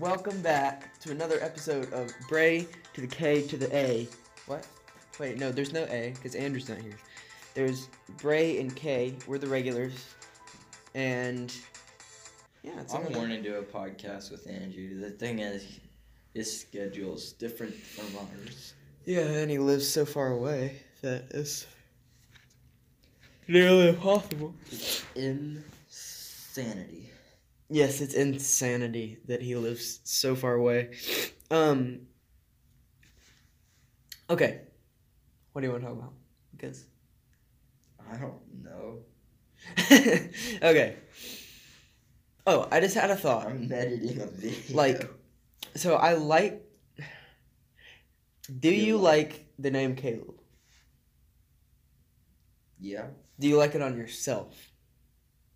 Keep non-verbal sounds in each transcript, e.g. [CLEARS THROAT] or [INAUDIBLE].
Welcome back to another episode of Bray to the K to the A. What? Wait, no, there's no A because Andrew's not here. There's Bray and K. We're the regulars, and yeah, it's I'm wanting to do a podcast with Andrew. The thing is, his schedule's different from ours. Yeah, and he lives so far away that it's nearly impossible. Insanity. Yes, it's insanity that he lives so far away. Um. Okay. What do you want to talk about? Because. I don't know. [LAUGHS] okay. Oh, I just had a thought. I'm editing a video. Like- So I like. Do You like- like the name Caleb? yeah. Do you like it on yourself?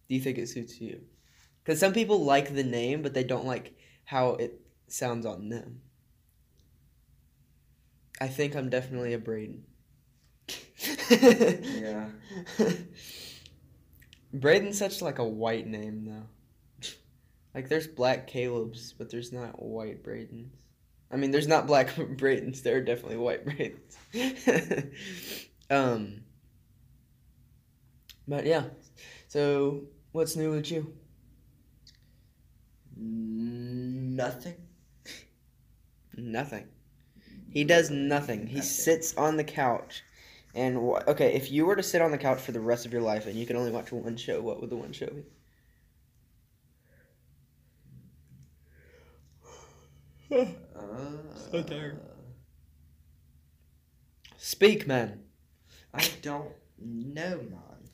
Do you think it suits you? Because some people like the name, but they don't like how it sounds on them. I think I'm definitely a Braden. [LAUGHS] Yeah. Braden's such like a white name though. Like there's black Caleb's, but there's not white Bradens. I mean, there's not black [LAUGHS] Bradens. There are definitely white Bradens. [LAUGHS] um. But yeah, so what's new with you? Nothing. Nothing. He does nothing. He Nothing. sits on the couch. And wh- okay, if you were to sit on the couch for the rest of your life and you could only watch one show, what would the one show be? Uh, So tired. Speak, man. I don't know, man.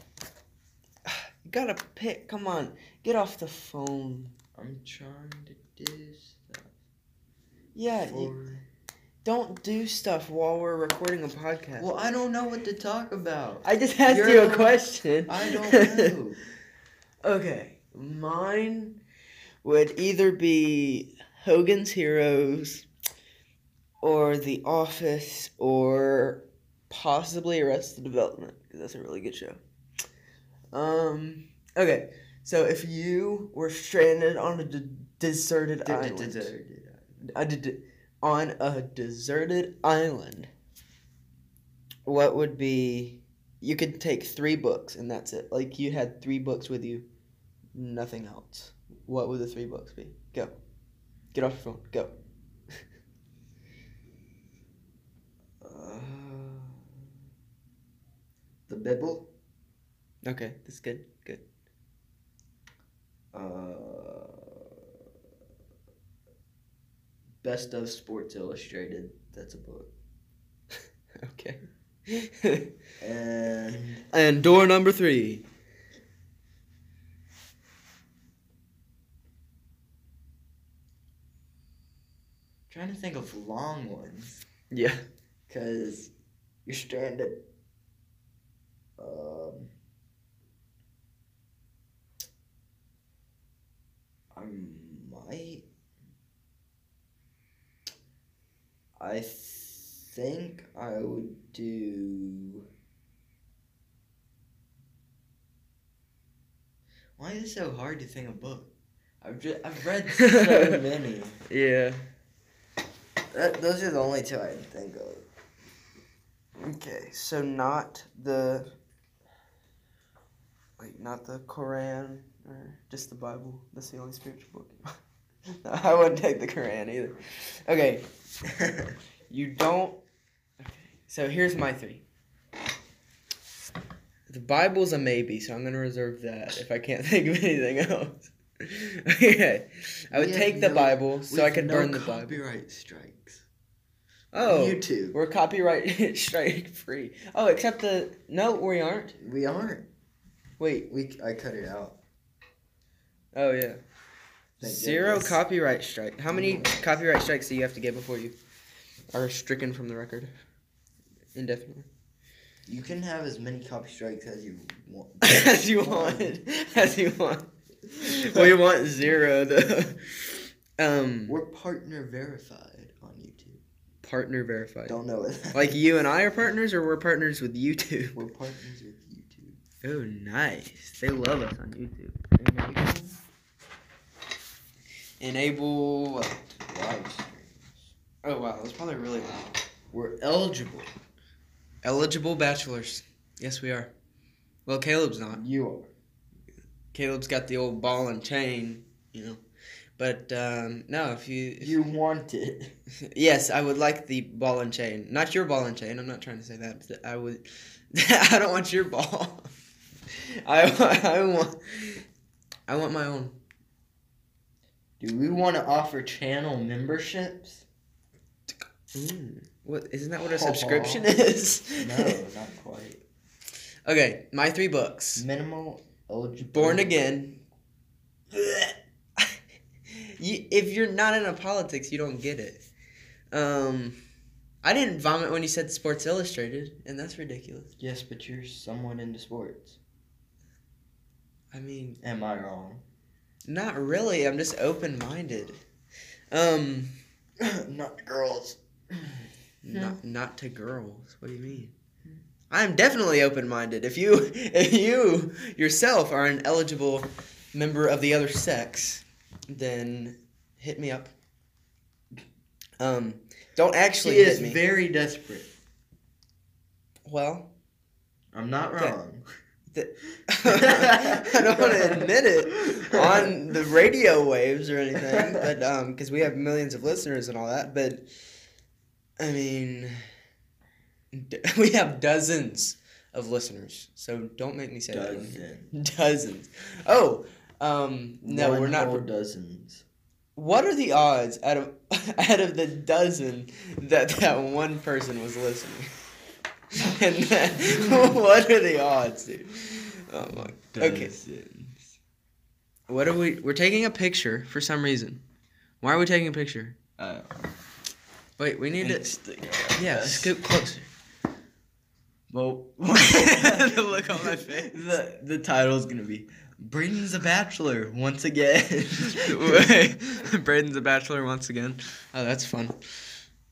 [SIGHS] You gotta pick. Come on, get off the phone. I'm trying to do stuff. Yeah, you don't do stuff while we're recording a podcast. Well, I don't know what to talk about. I just asked you a You're- question. I don't [LAUGHS] know. okay, mine would either be Hogan's Heroes, or The Office, or possibly Arrested Development because that's a really good show. Um. Okay, so if you were stranded on a de- deserted island, a de- on a deserted island, what would be? You could take three books and that's it. Like you had three books with you, nothing else. What would the three books be? Go. Get off your phone. Go. [LAUGHS] Uh, the Bible. Okay, that's good. Good. Uh, Best of Sports Illustrated. That's a book. [LAUGHS] Okay. And and door number three. trying to think of long ones Yeah. because you're stranded. Um, I might. I think I would do. Why is it so hard to think of book? I've just, I've read so [LAUGHS] many. Yeah. That, those are the only two I can think of. Okay, so not the like not the Quran or just the Bible. That's the only spiritual book. [LAUGHS] I wouldn't take the Quran either. Okay, [LAUGHS] you don't. Okay, so here's my three. The Bible's a maybe, so I'm gonna reserve that if I can't [LAUGHS] think of anything else. okay, I would take the no- Bible so I could no burn the Bible. Copyright strikes. Oh, YouTube. we're copyright strike free. Oh, except the no, we aren't. We aren't. Wait. We I cut it out. Oh yeah. Thank Zero goodness. copyright strike. How many copyright strikes do you have to get before you are stricken from the record indefinitely? You can have as many copy strikes as you want. [LAUGHS] As you want. [LAUGHS] As you want. We want zero though. Um, We're partner verified on YouTube. partner verified. Don't know that Like you and I are partners, or we're partners with YouTube. We're partners with. Oh, nice. They love us on YouTube. enable. Live streams. Oh wow, that's probably really loud. We're eligible. Eligible bachelors. Yes, we are. Well, Caleb's not. You are. Caleb's got the old ball and chain, you know. But um, no, if you, if- You want it. [LAUGHS] yes, I would like the ball and chain, not your ball and chain. I'm not trying to say that. But I would. [LAUGHS] I don't want your ball. [LAUGHS] I I want I want my own. Do we want to offer channel memberships? Mm, what isn't that what a subscription is? No, not quite. [LAUGHS] okay, my three books. Minimal eligibility. Born Again. [LAUGHS] you, if you're not into politics, you don't get it. Um, I didn't vomit when you said Sports Illustrated, and that's ridiculous. Yes, but you're somewhat into sports. I mean, Am I wrong? not really. I'm just open minded. Um, [CLEARS THROAT] not to girls. [CLEARS THROAT] not not to girls. What do you mean? I'm definitely open minded. If you [LAUGHS] if you yourself are an eligible member of the other sex, then hit me up. Um, don't actually She is hit me. very desperate. well, I'm not Okay. [LAUGHS] [LAUGHS] I don't want to admit it on the radio waves or anything, but um, because we have millions of listeners and all that. But I mean, [LAUGHS] we have dozens of listeners, so don't make me say that. on here. Dozen. Dozens. Oh, um, no, One we're not. whole dozens. What are the odds out of [LAUGHS] out of the dozen that that one person was listening? [LAUGHS] and that, [LAUGHS] what are the odds, dude? Oh my. Okay. Dozens. What are we? We're taking a picture for some reason. Why are we taking a picture? Uh, Wait, we need to. Yeah, scoot closer. Well, [LAUGHS] the look on my face. The the title's gonna be Braden's a bachelor once again. Braden's a bachelor once again. Oh, that's fun.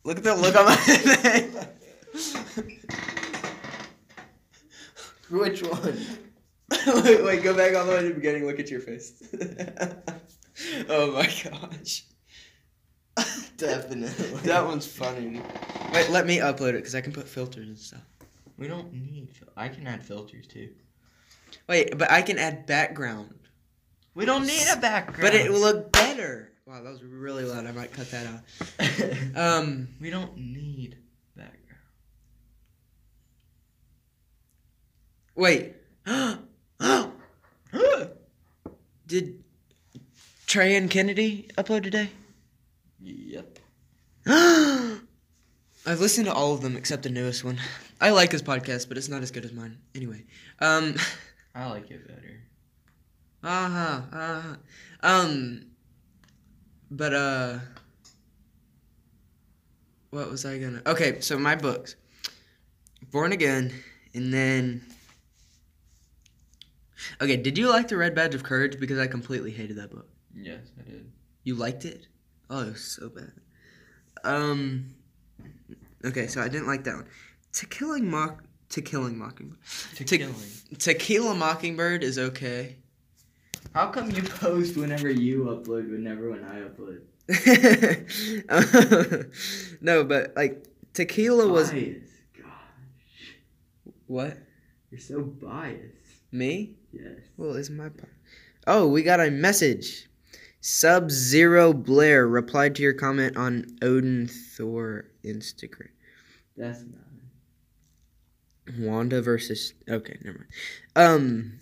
Look at the look on my face. [LAUGHS] Which one? [LAUGHS] wait, wait, go back all the way to the beginning. Look at your face. [LAUGHS] oh my gosh. Definitely. That one's funny. Wait, let me upload it because I can put filters and stuff. We don't need. Fil- I can add filters too. Wait, but I can add background. We don't need a background. But it will look better. Wow, that was really loud. I might cut that out. Um, we don't need background. Wait. [GASPS] Did Trey and Kennedy upload today? Yep. [GASPS] I've listened to all of them except the newest one. I like his podcast, but it's not as good as mine. Anyway, um, [LAUGHS] I like it better. uh huh, uh huh, um, but uh, what was I gonna? Okay, so my books, Born Again, and then. Okay, did you like the Red Badge of Courage? Because I completely hated that book. Yes, I did. You liked it? Oh, it was so bad. Um. Okay, so I didn't like that one. To killing mock. To killing mockingbird. To, To- killing. Tequila Mockingbird is okay. How come you post whenever you upload, but never when I upload? [LAUGHS] no, but like tequila was. Gosh, what? you're so biased. Me? Yes. Well, is my part. Oh, we got a message. Sub Zero Blair replied to your comment on Odin Thor Instagram. That's not. Wanda versus okay, never mind. Um,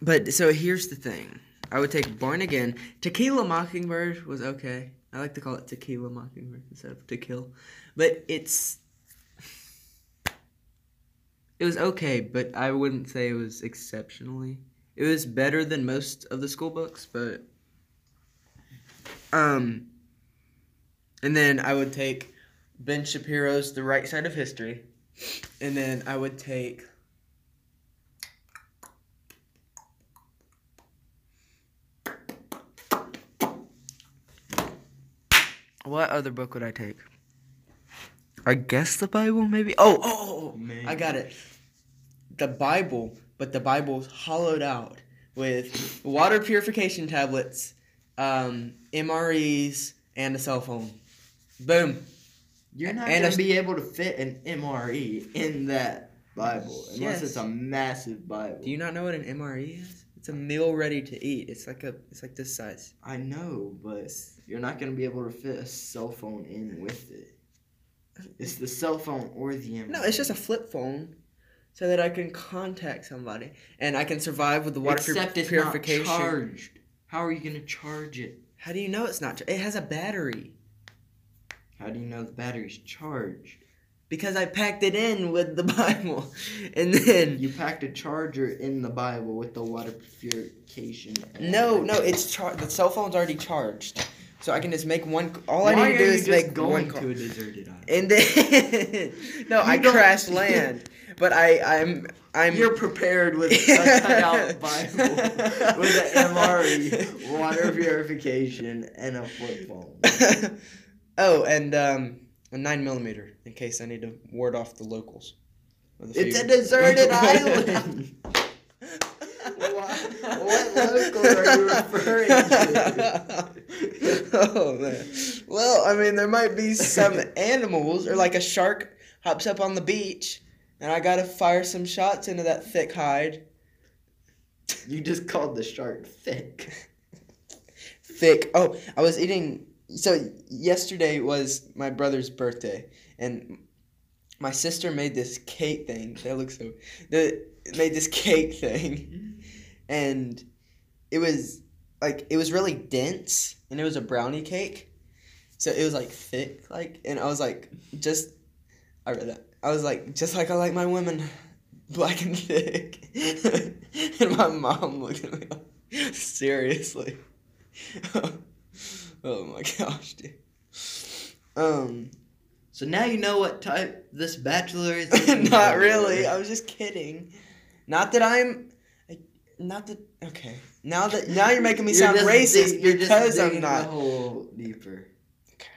but so here's the thing. I would take Born Again. Tequila Mockingbird was okay. I like to call it Tequila Mockingbird instead of To Kill, but it's it was okay. But I wouldn't say it was exceptionally. It was better than most of the school books, but um, and then I would take Ben Shapiro's The Right Side of History. And then I would take. What other book would I take? I guess the Bible, maybe. Oh, oh, oh, oh. I got it. The Bible, but the Bible's hollowed out with water purification tablets um, MREs, and a cell phone. Boom. You're not And gonna a- be able to fit an MRE in that Bible unless Yes. it's a massive Bible. Do you not know what an MRE is? It's a meal ready to eat. It's like a it's like this size. I know, but you're not gonna be able to fit a cell phone in with it. It's the cell phone or the MRE. No, it's just a flip phone, so that I can contact somebody and I can survive with the water Except it's purification. not charged. How are you gonna charge it? How do you know it's not? Char- it has a battery How do you know the battery's charged? because I packed it in with the [LAUGHS] Bible, and then You packed a charger in the Bible with the water purification. no, no, it's char- the cell phone's already charged, so I can just make one. All I need to do is make going one. Call. to a deserted island. And then [LAUGHS] no, I You don't- crashed [LAUGHS] land, but I I'm I'm You're prepared with a cutout [LAUGHS] Bible with an MRE, water purification, and a flip [LAUGHS] phone. oh, and um, a nine millimeter in case I need to ward off the locals. the It's a deserted [LAUGHS] island. What, what local are you referring to? oh man. Well, I mean, there might be some animals, or like a shark hops up on the beach, and I gotta fire some shots into that thick hide. You just called the shark thick. [LAUGHS] Thick. Oh, I was eating. So yesterday was my brother's birthday, and my sister made this cake thing. That looks so. The made this cake thing, [LAUGHS] and it was like it was really dense, and it was a brownie cake. So it was like thick, like, and I was like, just, I read that. I was like, just like I like my women, [LAUGHS] black and thick. [LAUGHS] and my mom looked at me like, seriously. [LAUGHS] oh my gosh, dude. Um, So now you know what type this bachelor is. not really. I was just kidding. Not that I'm. Not that. Okay. Now that now you're making me sound racist dig- you're just because I'm not. Hole deeper. Okay.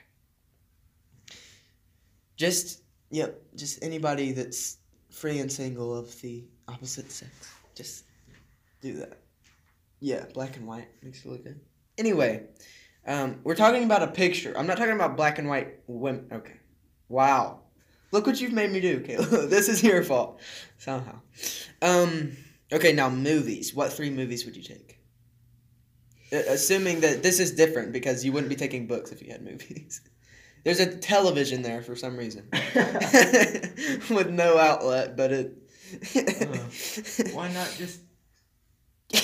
Just yep. Just anybody that's free and single of the opposite sex. Just do that. Yeah, black and white makes it look good. Anyway, um, we're talking about a picture. I'm not talking about black and white women. Okay. Wow. Look what you've made me do, Kayla. [LAUGHS] this is your fault somehow. Um. Okay, now movies. What three movies would you take? Assuming that this is different because you wouldn't be taking books if you had movies. [LAUGHS] There's a television there for some reason. [LAUGHS] [LAUGHS] With no outlet, but it. Why not just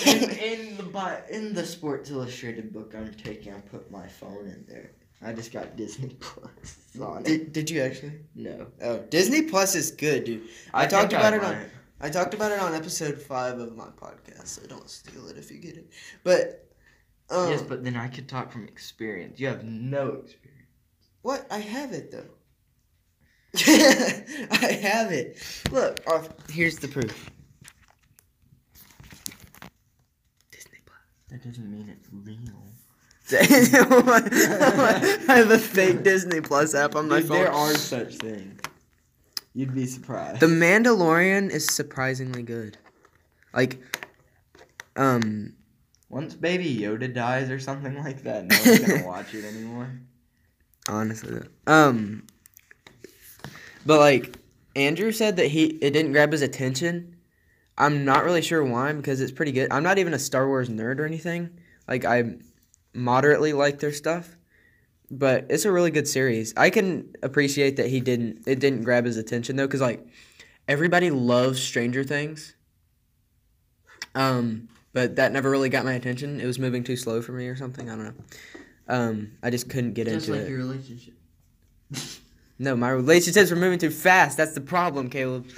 in, in the bi- in the Sports Illustrated book I'm taking? I put my phone in there. I just got Disney Plus on it. Did, did you actually? No, Oh, Disney Plus is good, dude. I talked think about it on-. I talked about it on episode five of my podcast, so don't steal it if you get it. But, um, yes, but then I could talk from experience. You have no experience. What? I have it though. [LAUGHS] I have it. Look, uh, here's the proof. Disney Plus. That doesn't mean it's real. [LAUGHS] I have a fake Disney Plus app on my Dude, phone. there are such things. You'd be surprised. The Mandalorian is surprisingly good. Like, um, Once Baby Yoda dies or something like that, no one's gonna [LAUGHS] watch it anymore. Honestly, um, but like, Andrew said that he it didn't grab his attention. I'm not really sure why because it's pretty good. I'm not even a Star Wars nerd or anything. Like I moderately like their stuff, but it's a really good series. I can appreciate that he didn't it didn't grab his attention though cuz like everybody loves Stranger Things. Um but that never really got my attention. It was moving too slow for me or something. I don't know. Um I just couldn't get Just into like it. your relationship. No, my relationships were moving too fast. That's the problem, Caleb.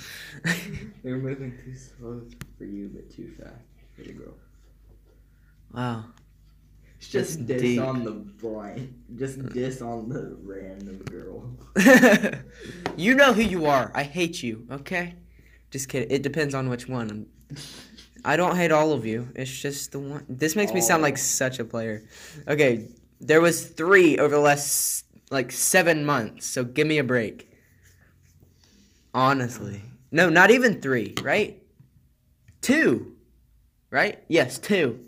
[LAUGHS] You're moving too slow for you, but too fast for the girl. wow. It's just That's diss deep. on the blind. Just diss on the random girl. [LAUGHS] you know who you are. I hate you, okay? Just kidding. It depends on which one. I don't hate all of you. It's just the one. This makes me sound like such a player. Okay, there was three over the last like seven months. So give me a break. Honestly, no, not even three. Right? Two. Right? Yes, two.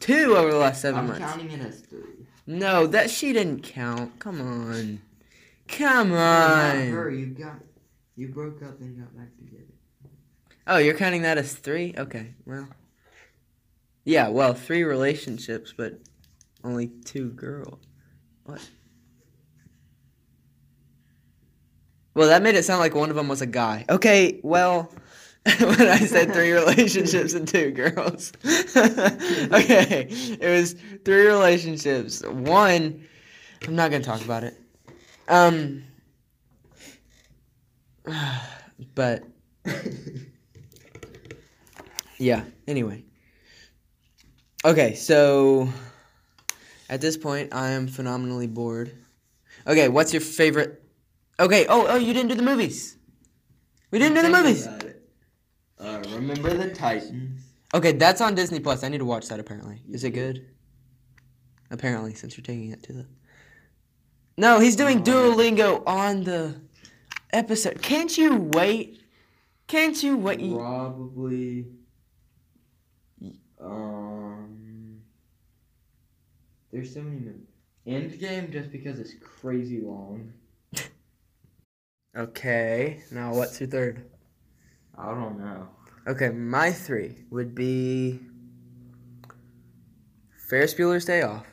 Two over the last 7 I'm months. counting it as three. No, that she didn't count. Come on. Come on. her. You got. You broke up and got back together. Oh, you're counting that as three? Okay, well. Yeah, well, three relationships, but only two girls. What? Well, that made it sound like one of them was a guy. Okay, well, [LAUGHS] when I said three relationships and two girls. [LAUGHS] okay, it was three relationships. One, I'm not going to talk about it. Um, [SIGHS] but yeah, anyway. Okay, so at this point, I am phenomenally bored. Okay, what's your favorite? Okay, oh, oh, you didn't do the movies. We didn't do the movies. Uh, remember the Titans? Okay, that's on Disney Plus. I need to watch that. Apparently, is it good? Apparently, since you're taking it to the. No, he's doing. Duolingo on the episode. Can't you wait? Can't you wait? Probably. Um. There's so many. mov- Endgame just because it's crazy long. Okay, now what's your third? I don't know. Okay, my three would be Ferris Bueller's Day Off,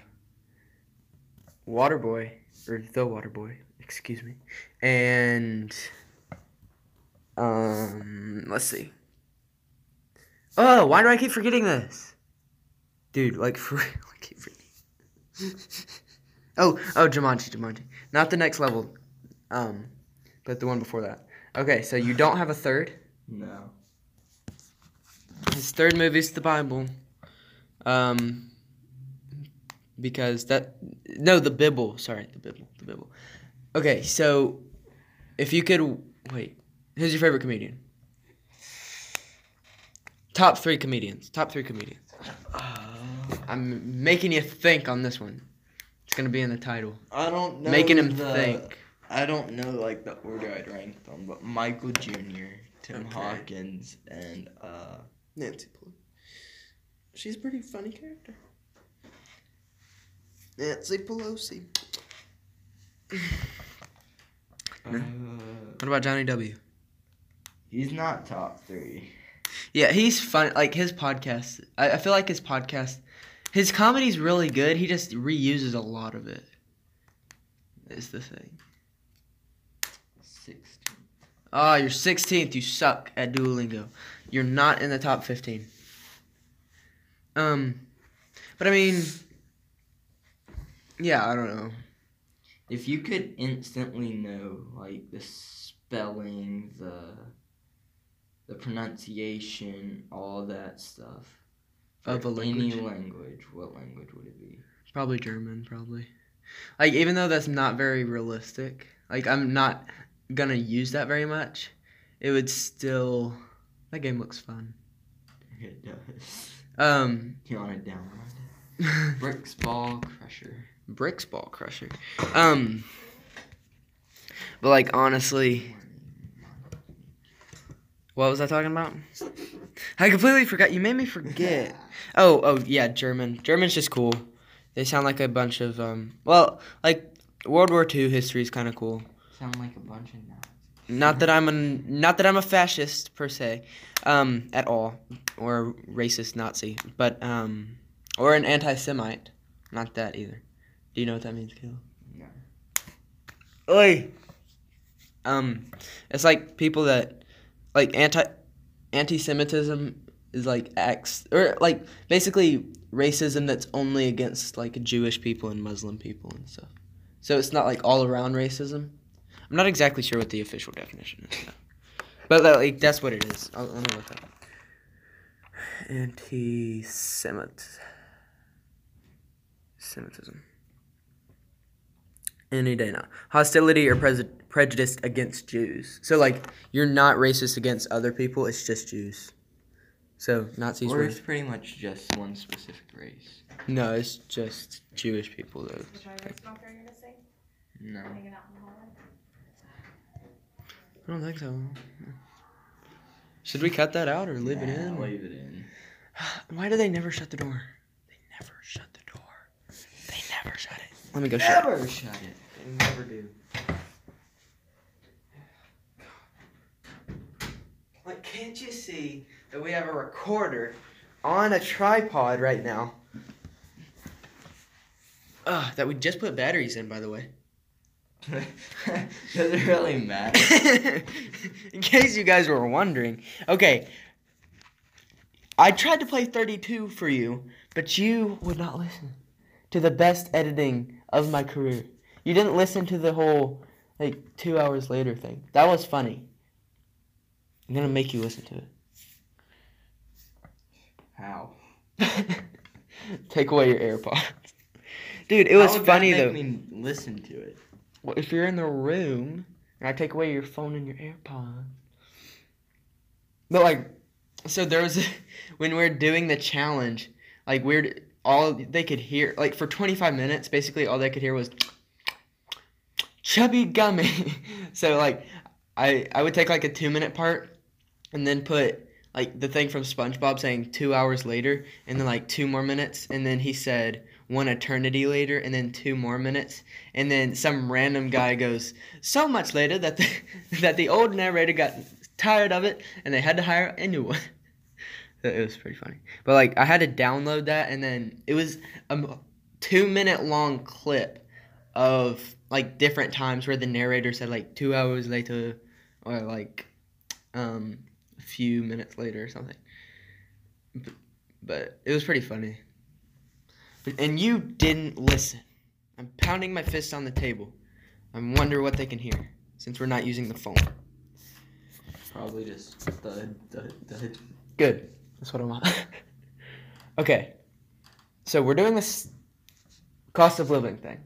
Waterboy, or The Waterboy, excuse me, and um, let's see. Oh, why do I keep forgetting this, dude? Like [LAUGHS] for real, I keep forgetting. [LAUGHS] oh, oh, Jumanji, Jumanji, not the next level, um, but the one before that. Okay, so you don't have a third. No. His third movie is the Bible. Um, because that no, the Bible. Sorry, the Bible. The Bible. Okay, so if you could wait, who's your favorite comedian? Top three comedians. Top three comedians. I'm making you think on this one. It's gonna be in the title. I don't know. making him the- think. I don't know like the order I'd rank them, but Michael Jr., Tim Okay. Hawkins, and uh, Nancy Pelosi. She's a pretty funny character. Nancy Pelosi. [SIGHS] uh What about Jonnie W? he's not top three. Yeah, he's fun. Like his podcast, I, I feel like his podcast, his comedy's really good. He just reuses a lot of it. Is the thing. Sixteen. Oh, you're 16th. You suck at Duolingo. You're not in the top 15. Um, but I mean, yeah, I don't know. If you could instantly know like the spelling, the the pronunciation, all that stuff Of a any language? language, what language would it be? Probably German, probably. Like, even though that's not very realistic, like, I'm not gonna use that very much, it would still. That game looks fun. It does. Um, You want to download it? [LAUGHS] Bricks Ball Crusher. Bricks Ball Crusher. Um, but, like, honestly, what was I talking about? [LAUGHS] I completely forgot. You made me forget. Oh, oh, yeah, German. German's just cool. They sound like a bunch of, um, well, like, World War II history is kind of cool. Sound like a bunch of Nazis. Not that I'm a not that I'm a fascist per se, um, at all, or a racist Nazi, but um, or an anti-Semite. Not that either. Do you know what that means, Caleb? No. Oi. Um, it's like people that like anti anti-Semitism is like X or like basically racism that's only against like Jewish people and Muslim people and stuff. So it's not like all around racism. I'm not exactly sure what the official definition is, but like that's what it is. I'll, let me look up. Anti-Semit. Semitism. Any day now. Hostility or pres- prejudice against Jews. So like you're not racist against other people. It's just Jews. So Nazis Or were. it's pretty much just one specific race. No, it's just Jewish people though. Which one your smoker you're? No. Hanging out in the hallway? I don't think so. Should we cut that out or leave it Nah, in? Leave it in. [SIGHS] Why do they never shut the door? They never Let me go shut. Never shut it. Never do. Like, can't you see that we have a recorder on a tripod right now? Ugh, that we just put batteries in, by the way. [LAUGHS] Does it really matter? [LAUGHS] in case you guys were wondering. Okay. I tried to play 32 for you, but you would not listen to the best editing of my career. You didn't listen to the whole, like, two hours later thing. That was funny. I'm gonna make you listen to it. How? [LAUGHS] Take away your AirPods. [LAUGHS] Dude, it was How that funny make though. Me listen to it. Well, if you're in the room and I take away your phone and your AirPods. But like, so there was [LAUGHS] when we are doing the challenge, like we're all they could hear like for 25 minutes, basically all they could hear was chubby gummy. [LAUGHS] so like, I I would take like a two minute part, and then put like the thing from SpongeBob saying two hours later, and then like two more minutes, and then he said one eternity later, and then two more minutes, and then some random guy goes so much later that the [LAUGHS] that the old narrator got tired of it, and they had to hire a new one. [LAUGHS] It was pretty funny, but like I had to download that, and then it was a two minute long clip of like different times where the narrator said like two hours later, or like um a few minutes later or something. But, but it was pretty funny. But, and you didn't listen. I'm pounding my fist on the table. I wonder what they can hear since we're not using the phone. Probably just thud, thud, thud. Good. That's what I want. [LAUGHS] okay. So we're doing this cost of living thing.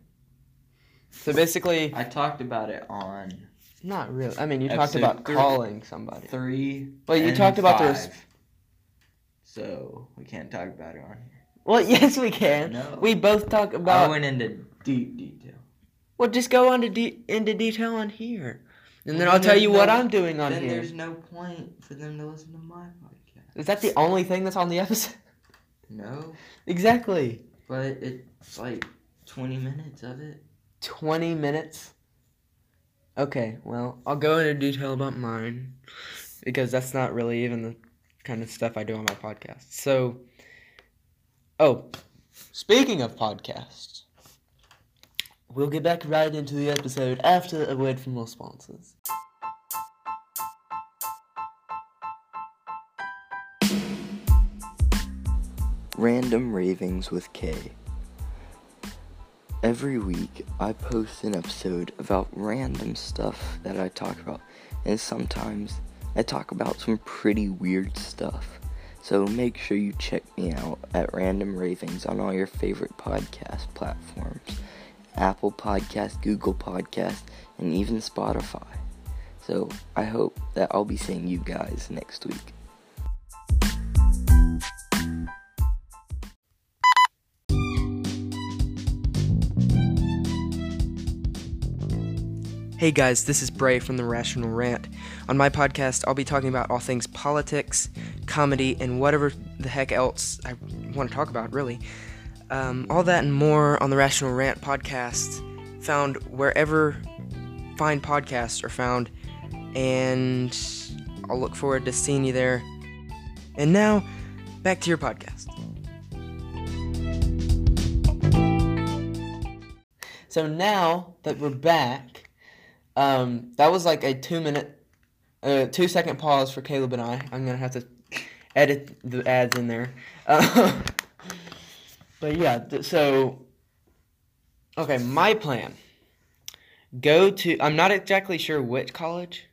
So basically, I talked about it on not really. I mean, you talked about three. calling somebody. three. Well, you talked about the res- So we can't talk about it on here. Well, [LAUGHS] yes, we can. No. We both talk about. I went into deep detail. Well, just go on to de- into detail on here, and then Well, I'll tell you what I'm doing on then here. Then there's no point for them to listen to my podcast. Is that the only thing that's on the episode? No, exactly. but it's like 20 minutes of it. 20 minutes. Okay, well, I'll go into detail about mine because that's not really even the kind of stuff I do on my podcast. So, oh, speaking of podcasts, we'll get back right into the episode after a word from our sponsors. Random Ravings with K. Every week, I post an episode about random stuff that I talk about, and sometimes I talk about some pretty weird stuff. So make sure you check me out at Random Ravings on all your favorite podcast platforms Apple Podcast, Google Podcast, and even Spotify. So I hope that I'll be seeing you guys next week. Hey guys, this is Bray from The Rational Rant. On my podcast, I'll be talking about all things politics, comedy, and whatever the heck else I want to talk about, really. Um, all that and more on The Rational Rant podcast, found wherever fine podcasts are found, and I'll look forward to seeing you there. And now, back to your podcast. So now that we're back, um, that was like a two minute, uh, two second pause for Caleb and I. I'm gonna have to edit the ads in there. Uh, [LAUGHS] but yeah, th- so okay, my plan. Go to. I'm not exactly sure which college,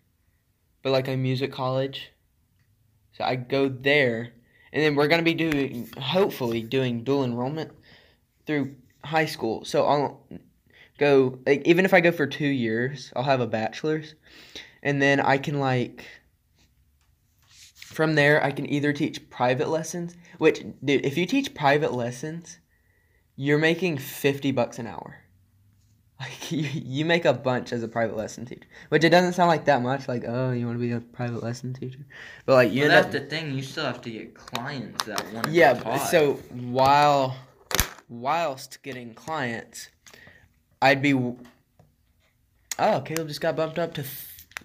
but like a music college. So I go there, and then we're gonna be doing, hopefully, doing dual enrollment through high school. So I'll go like even if I go for two years, I'll have a bachelor's, and then I can like from there I can either teach private lessons, which dude, if you teach private lessons, you're making fifty bucks an hour. [LAUGHS] Like you, you make a bunch as a private lesson teacher, which it doesn't sound like that much. Like oh, you want to be a private lesson teacher, but like you Well, that's up the thing. You still have to get clients that want yeah so while whilst getting clients I'd be. Oh, Caleb just got bumped up to th-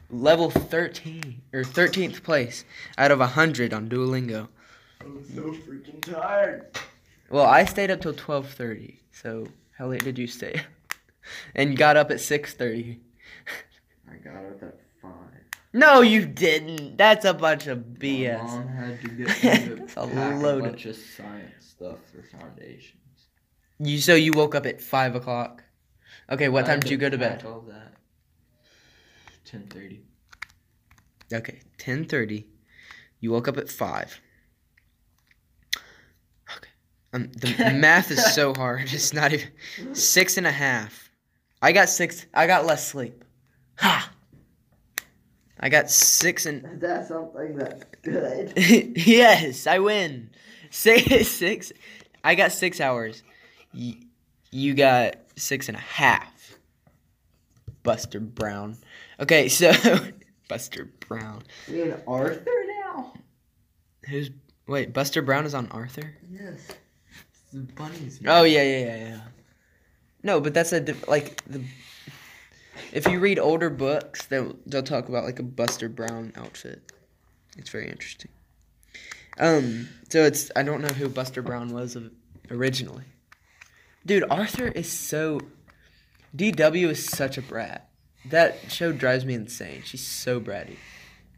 level 13 or 13th place out of 100 on Duolingo. I'm so freaking tired. Well, I stayed up till 12:30. So, how late did you stay? [LAUGHS] and got up at 6:30. I got up at five. No, you didn't. That's a bunch of My BS. mom had to get me [LAUGHS] to a load a bunch of science stuff for foundations. You so you woke up at five o'clock. Okay, what I time did you go to bed? All that. Ten thirty. Okay, ten thirty. You woke up at five. Okay. Um, the [LAUGHS] math is so hard. It's not even six and a half. I got six. I got less sleep. Ha. I got six and That's something that's good? [LAUGHS] yes, I win. [LAUGHS] Six, six. I got six hours. Y- you got six and a half. Buster Brown. Okay, so [LAUGHS] Buster Brown. We in Arthur now? Who's wait? Buster Brown is on Arthur. Yes. The bunnies. Oh yeah, yeah, yeah, yeah. No, but that's a diff- like the. If you read older books, they'll they'll talk about like a Buster Brown outfit. It's very interesting. Um, so it's I don't know who Buster Brown was originally. Dude, Arthur is so. DW is such a brat. That show drives me insane. She's so bratty,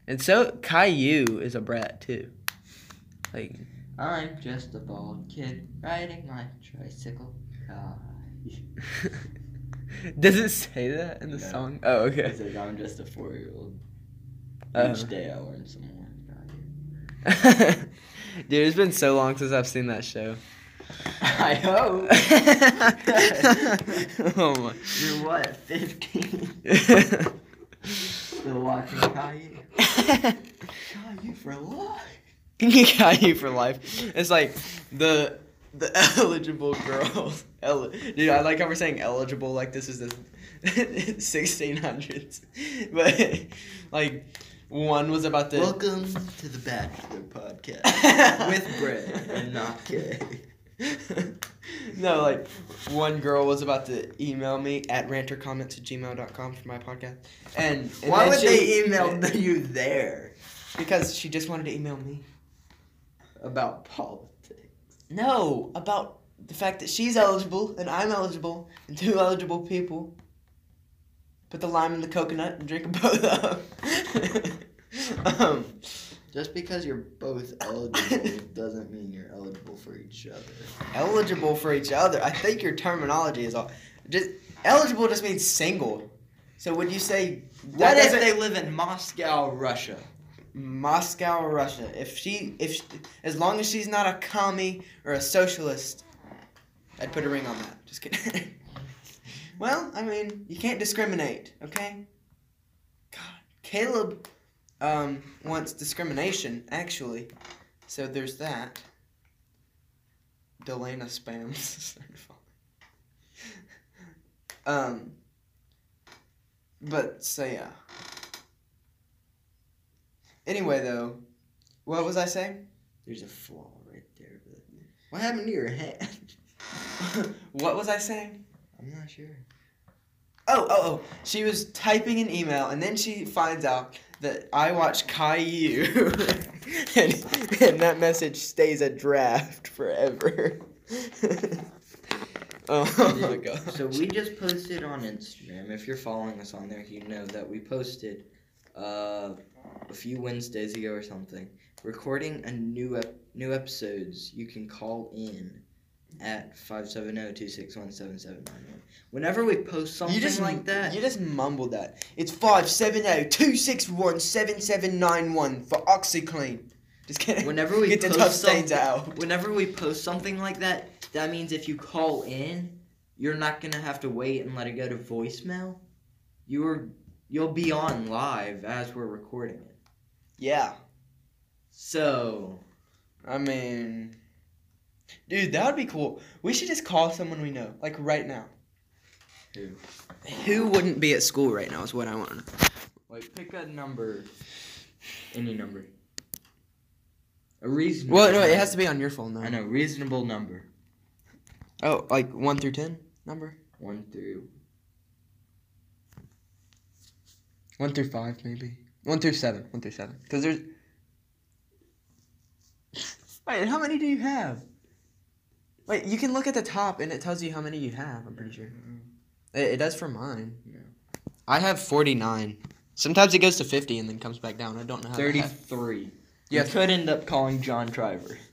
and so Caillou is a brat too. Like I'm just a bald kid riding my tricycle. [LAUGHS] Does it say that in the No. song? Oh, It okay. says I'm just a four year old. Oh. Uh-huh. Each day I learn some more. [LAUGHS] Dude, it's been so long since I've seen that show. I hope. [LAUGHS] oh my. You're what, 15? Still watching Caillou? Caillou for life. [LAUGHS] Caillou for life. It's like the the [LAUGHS] eligible girls. El- Dude, I like how we're saying eligible like this is the 1600s. But like one was about to Welcome to the Bachelor Podcast with Brett and not Kay. [LAUGHS] no, like one girl was about to email me at rantercomments at gmail.com for my podcast. And, and Why would she- they email [LAUGHS] you there Because she just wanted to email me. about politics? No, about the fact that she's eligible and I'm eligible and two eligible people. Put the lime in the coconut and drink them both up. [LAUGHS] um, Just because you're both eligible [LAUGHS] doesn't mean you're eligible for each other. eligible for each other. I think your terminology is all. Just eligible just means single. So would you say What if they live in Moscow, Russia? Moscow Russia? If she, if she, as long as she's not a commie or a socialist, I'd put a ring on that. Just kidding. [LAUGHS] well, I mean, you can't discriminate, okay? God, Caleb, um, wants discrimination actually, so there's that. Delana spams. [LAUGHS] um, but so yeah. Anyway, though, what was I saying? There's a flaw right there. But what happened to your hand? [LAUGHS] what was I saying? I'm not sure. Oh, oh, oh. She was typing an email, and then she finds out that I watch Caillou, [LAUGHS] and, and that message stays a draft forever. [LAUGHS] oh my god. So we just posted on Instagram. If you're following us on there, you know that we posted uh, a few Wednesdays ago or something, recording a new ep- new episodes. You can call in at 570-261-7791. Whenever we post something you just like that, You just mumbled that. It's five seven zero two six one seven seven nine one for OxiClean. Just kidding. whenever we Get the post tough stains something- out. Whenever we post something like that, that means if you call in, you're not gonna have to wait and let it go to voicemail. You're you'll be on live as we're recording it. Yeah. So I mean, Dude, that would be cool. We should just call someone we know, like right now. Who? Who wouldn't be at school right now is what I want to know. Like, pick a number. Any number. A reasonable. Well, no, it has to be on your phone though. I know reasonable number. Oh, like one through ten number. One through. One through five, maybe. One through seven. One through seven. Because there's. Wait, how many do you have? Wait, you can look at the top and it tells you how many you have. I'm pretty sure. Mm-hmm. It, it does for mine. Yeah. I have 49. Sometimes it goes to 50 and then comes back down. I don't know how. Thirty-three. Yeah. You could end up calling John Driver. [LAUGHS]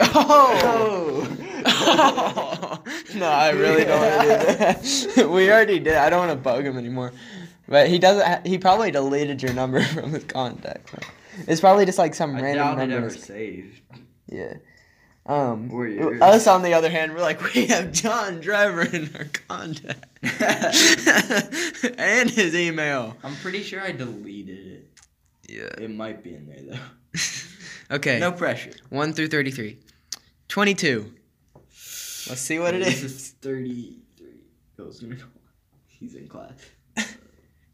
Oh! [LAUGHS] no, I really don't want to do that. [LAUGHS] we already did. I don't want to bug him anymore. But he doesn't. Ha- he probably deleted your number from his contacts. It's probably just like some I random doubt it number. ever saved. Yeah. Um. Us on the other hand, we're like [LAUGHS] we have John Driver in our contact [LAUGHS] and his email. I'm pretty sure I deleted it. Yeah. It might be in there though. [LAUGHS] Okay. No pressure. One through thirty-three. Twenty-two. Let's see what it This is. is 33. Goes middle. He's in class.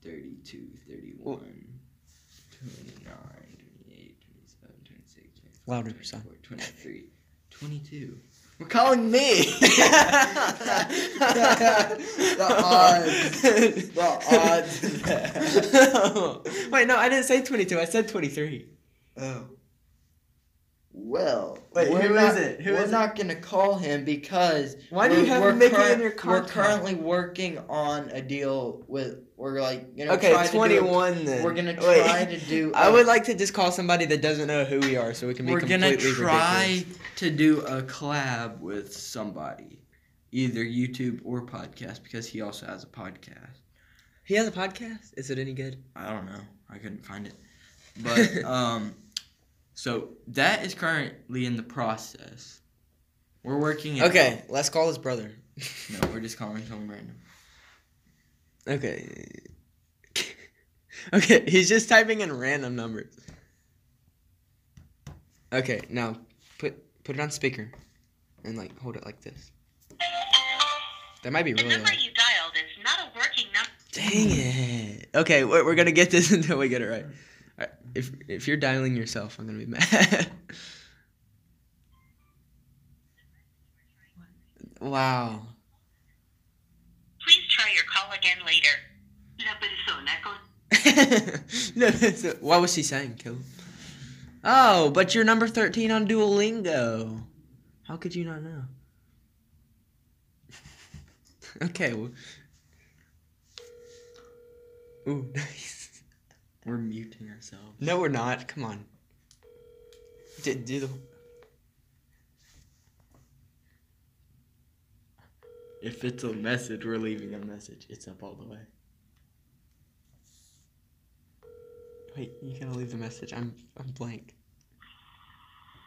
32, 31, 29, 28, 27, 26, 27, Louder, 24, 23, 22. We're calling me! [LAUGHS] the odds. The odds. [LAUGHS] Wait, no, I didn't say 22. I said 23. Oh. Well, Wait, we're who not, is it? Who we're is not gonna call him because Why do you have Mickey in your We're currently working on a deal with. We're like, know, Okay, try to do a- 21 then. We're gonna Wait. try to do. [LAUGHS] I a- would like to just call somebody that doesn't know who we are so we can be We're gonna try ridiculous. to do a collab with somebody, either YouTube or podcast, because he also has a podcast. He has a podcast? Is it any good? I don't know. I couldn't find it. [LAUGHS] But um so that is currently in the process. We're working Okay, let's call his brother. No, we're just calling someone random. Okay. [LAUGHS] okay, he's just typing in random numbers. Okay, now put put it on speaker and like hold it like this. That might be really. The number loud. you dialed is not a working number. Dang it. Okay, we're, we're gonna get this [LAUGHS] until we get it right. Alright, if if you're dialing yourself, I'm gonna be mad. [LAUGHS] wow. Please try your call again later. La persona con No, what was she saying, Kill? Oh, but you're number 13 on Duolingo. How could you not know? [LAUGHS] okay. Well. Ooh, [LAUGHS] nice. We're muting ourselves. No, we're not. Come on. Do, do the. If it's a message, we're leaving a message. It's up all the way. Wait, you gotta leave the message. I'm I'm blank.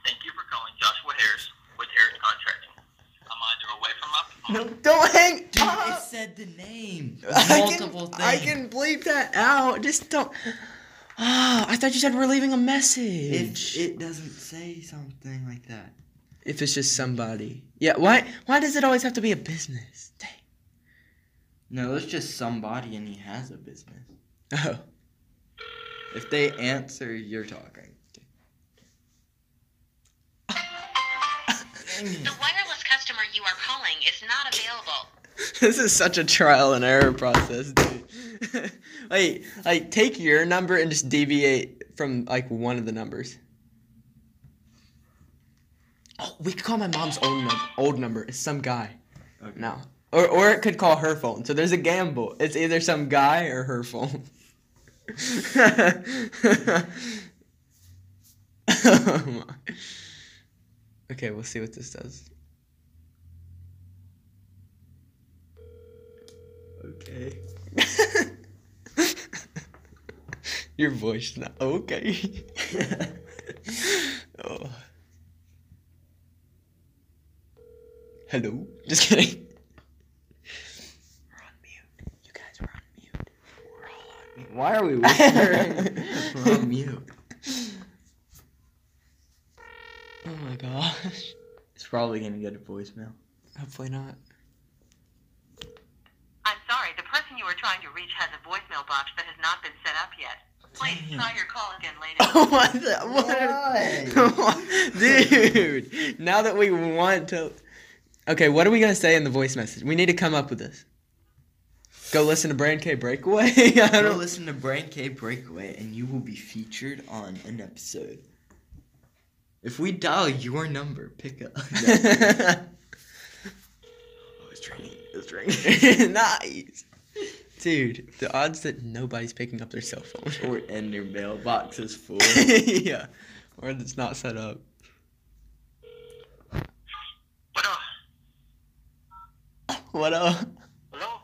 Thank you for calling Joshua Harris with Harris Contracting. I'm either away from my phone No, don't hang. Dude, up. it said the name. [LAUGHS] I Multiple can, things. I can bleep that out. Just don't. [SIGHS] Ah, I thought you said we're leaving a It, message. it doesn't say something like that. if it's just somebody. Yeah. Why? Why does it always have to be a business? Dang. No, it's just somebody and he has a business. Oh. If they answer, you're talking. [LAUGHS] The wireless customer you are calling is not available. [LAUGHS] this is such a trial and error process, dude. [LAUGHS] like, like take your number and just deviate from like one of the numbers. Oh, we could call my mom's old num- old number. It's some guy. Okay. No. Or or it could call her phone. So there's a gamble. It's either some guy or her phone. Oh [LAUGHS] my. Okay, we'll see what this does. Okay. [LAUGHS] Your voice not okay. [LAUGHS] oh. Hello? Just kidding. We're on mute. You guys are on mute. We're all on mute. Why are we [LAUGHS] whispering? We're on mute. Oh my gosh. It's probably gonna get a voicemail. Hopefully not. I'm sorry, the person you are trying to reach has a voicemail box that has not been set up yet. Please try your call again later. [LAUGHS] what the, what? [LAUGHS] Dude, now that we want to. Okay, what are we going to say in the voice message? We need to come up with this. Go listen to Brand K Breakaway. [LAUGHS] I Go don't. listen to Brain K Breakaway and you will be featured on an episode. If we dial your number, pick up. [LAUGHS] oh, it's ringing. It's ringing. [LAUGHS] nice. Dude, the odds that nobody's picking up their cell phone. or and your mailbox is full. yeah. Or it's not set up. What up? What up? Hello?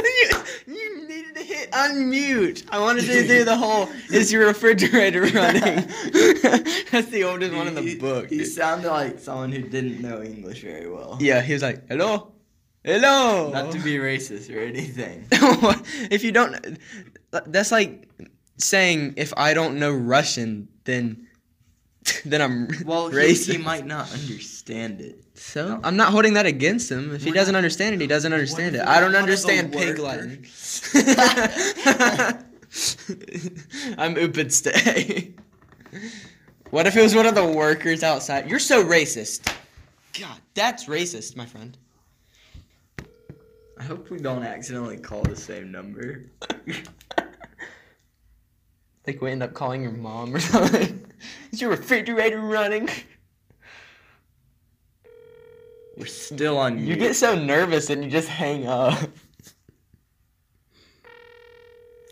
you, you needed to hit unmute. I wanted to do the whole is your refrigerator [LAUGHS] running? [LAUGHS] That's the oldest one in the book. He dude. sounded like someone who didn't know English very well. Yeah, he was like, hello? Hello. Not to be racist or anything. [LAUGHS] if you don't that's like saying if I don't know Russian, then then I'm Well, he, racist. he might not understand it. So No. I'm not holding that against him. If he doesn't not- understand it, he doesn't understand it. I don't one of the understand pig Latin. [LAUGHS] [LAUGHS] I'm Upidstay. what if it was one of the workers outside? You're so racist. God, that's racist, my friend. I hope we don't accidentally call the same number. [LAUGHS] Like we end up calling your mom or something. Is your refrigerator running? We're still on You You get so nervous and you just hang up.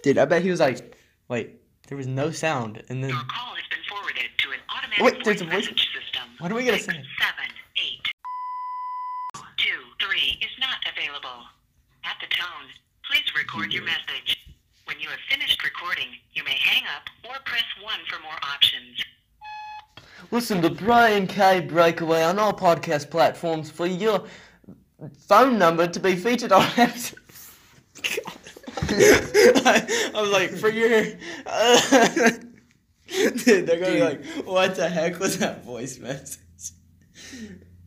Dude, I bet he was like, wait, there was no sound, and then Your call has been forwarded to an automatic Wait, there's a voice- message system. What are we gonna Six, say? Seven, eight, two, three is not available. At the tone, please record your message. When you have finished recording, you may hang up or press one for more options. Listen to Brian K Breakaway on all podcast platforms for your phone number to be featured on. [LAUGHS] I, [LAUGHS] I was like, for your. [LAUGHS] Dude, they're gonna be like, what the heck was that voice message?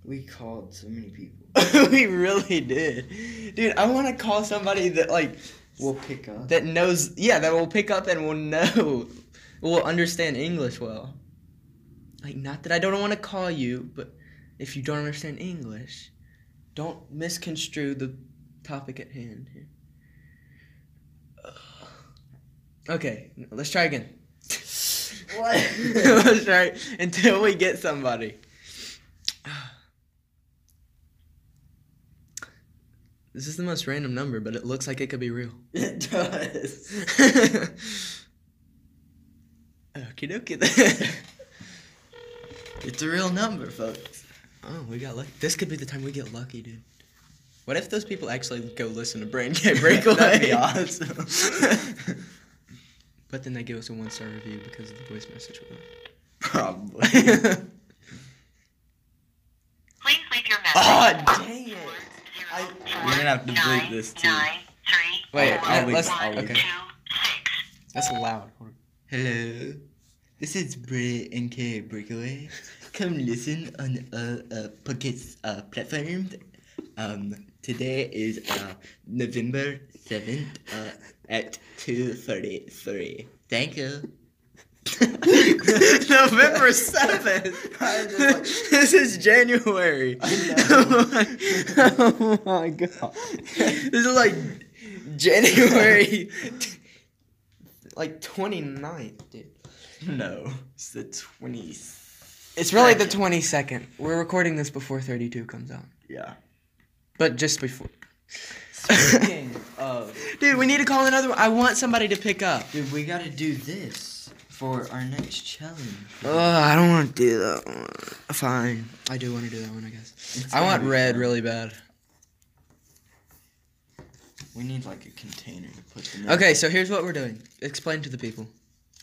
We called so many people. we really did. Dude, I want to call somebody that, like, We'll pick up. that knows, yeah, that will pick up and will know, will understand English well. Like, not that I don't want to call you, but if you don't understand English, don't misconstrue the topic at hand here. Okay, let's try again. What? [LAUGHS] let's try until we get somebody. This is the most random number, but it looks like it could be real. it does. [LAUGHS] Okie dokie. [LAUGHS] It's a real number, folks. oh, we got lucky. This could be the time we get lucky, dude. What if those people actually go listen to Brain K [LAUGHS] Breakaway? That'd be awesome. [LAUGHS] but then they give us a one star review because of the voice message. Probably. [LAUGHS] Please leave your message. Ah, for dang it. I- We're gonna have to bleep nine, this, too. nine, three, Wait, four, I'll leave- let's. I'll leave. Okay, two, six. that's loud. Hold. Hello. This is Bray and Cay Breakaway. Come listen on all uh, podcast uh, platforms. Um, today is uh, November 7th uh, at 2.33. Thank you. [LAUGHS] November [LAUGHS] 7th. I was like- [LAUGHS] this is January. Oh my god. This is like January like 29th, dude. No, it's the 20th. It's really the 22nd. We're recording this before 32 comes out. Yeah. But just before. Speaking [LAUGHS] of, Dude, we need to call another one. I want somebody to pick up. dude, we gotta do this for our next challenge. Ugh, I don't want to do that one. Fine. I do want to do that one, I guess. It's I want red fun. really bad. We need like a container to put them in. Okay, so here's what we're doing. Explain to the people.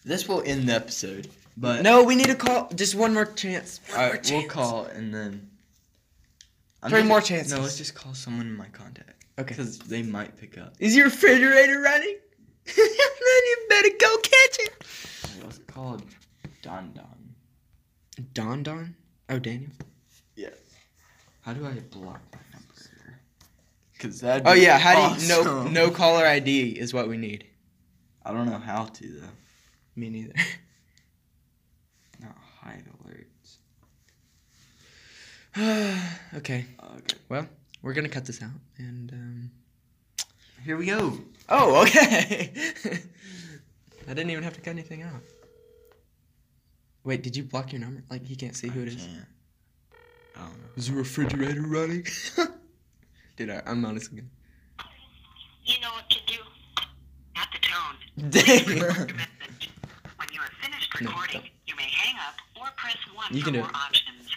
This will end the episode, but No, we need to call. Just one more chance. One All right, we'll call and then. I'm Three just- more chances. No, let's just call someone in my contact Okay. because they might pick up. Is your refrigerator running? [LAUGHS] then you better go catch it. It called? Don Don. Don Don? Oh, Daniel. Yeah. How do I block my number? Cause that. Oh yeah, how do you no no caller ID is what we need. I don't know how to though. Me neither. [LAUGHS] Not hide alerts. [SIGHS] okay. Okay. Well, we're gonna cut this out and um. Here we go. Oh, okay. [LAUGHS] I didn't even have to cut anything out. Wait, did you block your number? Like he can't see who it is. I don't know. Is the refrigerator running? [LAUGHS] Dude, I, I'm honestly gonna. You know what to do. At the tone, Dang. record your message. When you are No, recording, don't. you may hang up or press 1 You for can do more it. options.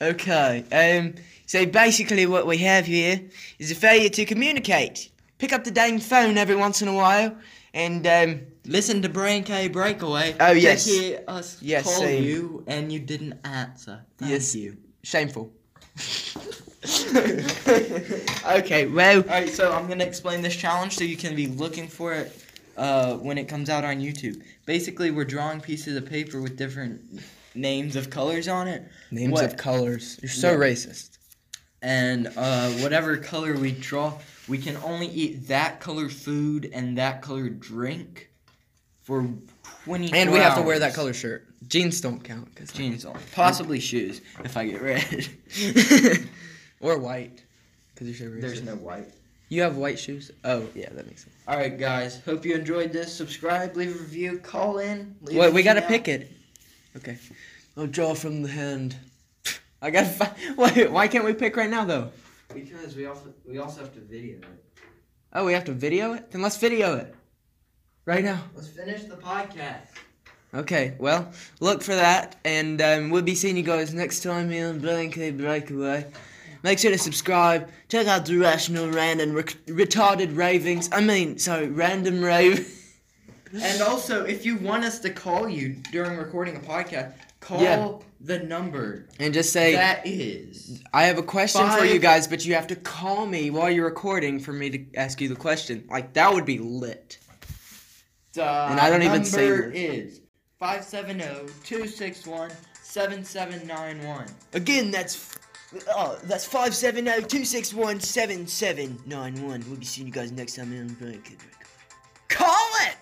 [LAUGHS] okay. Um. So basically, what we have here is a failure to communicate. Pick up the dang phone every once in a while, and um. Listen to Brain K Breakaway. Oh, to yes. hear us Yes, call same. you and you didn't answer. Thank Yes. you. Shameful. [LAUGHS] [LAUGHS] okay. Well. All right, so I'm gonna explain this challenge so you can be looking for it uh, when it comes out on YouTube. Basically, we're drawing pieces of paper with different names of colors on it, Names What? of colors. You're so Yeah. racist. and uh, whatever color we draw, we can only eat that color food and that color drink for 24 And we have to wear that color shirt. Jeans don't count because Jeans on. Possibly shoes if I get red. [LAUGHS] or white. Because you're so racist. There's no white. You have white shoes? Oh, yeah, that makes sense. All right, guys. Hope you enjoyed this. Subscribe, leave a review, call in. leave Wait, we gotta pick it. Okay. I'll draw from the hand. [LAUGHS] I gotta fi- [LAUGHS] Wait, why can't we pick right now though? Because we also we also have to video it. Oh, we have to video it? Then let's video it. Right now. Let's finish the podcast. Okay, well, look for that, and um, we'll be seeing you guys next time here on Blankly Breakaway. Make sure to subscribe. Check out the Rational Random rec- Retarded Ravings. I mean, sorry, Random Rave. [LAUGHS] And also, if you want us to call you during recording a podcast, call Yeah. the number. and just say, that is I have a question for you guys, but you have to call me while you're recording for me to ask you the question. Like, that would be lit. the And I don't even say the number this. is 570-261-7791. Again, that's. Oh, that's 570-261-7791. We'll be seeing you guys next time on Brian Kendrick. Call it!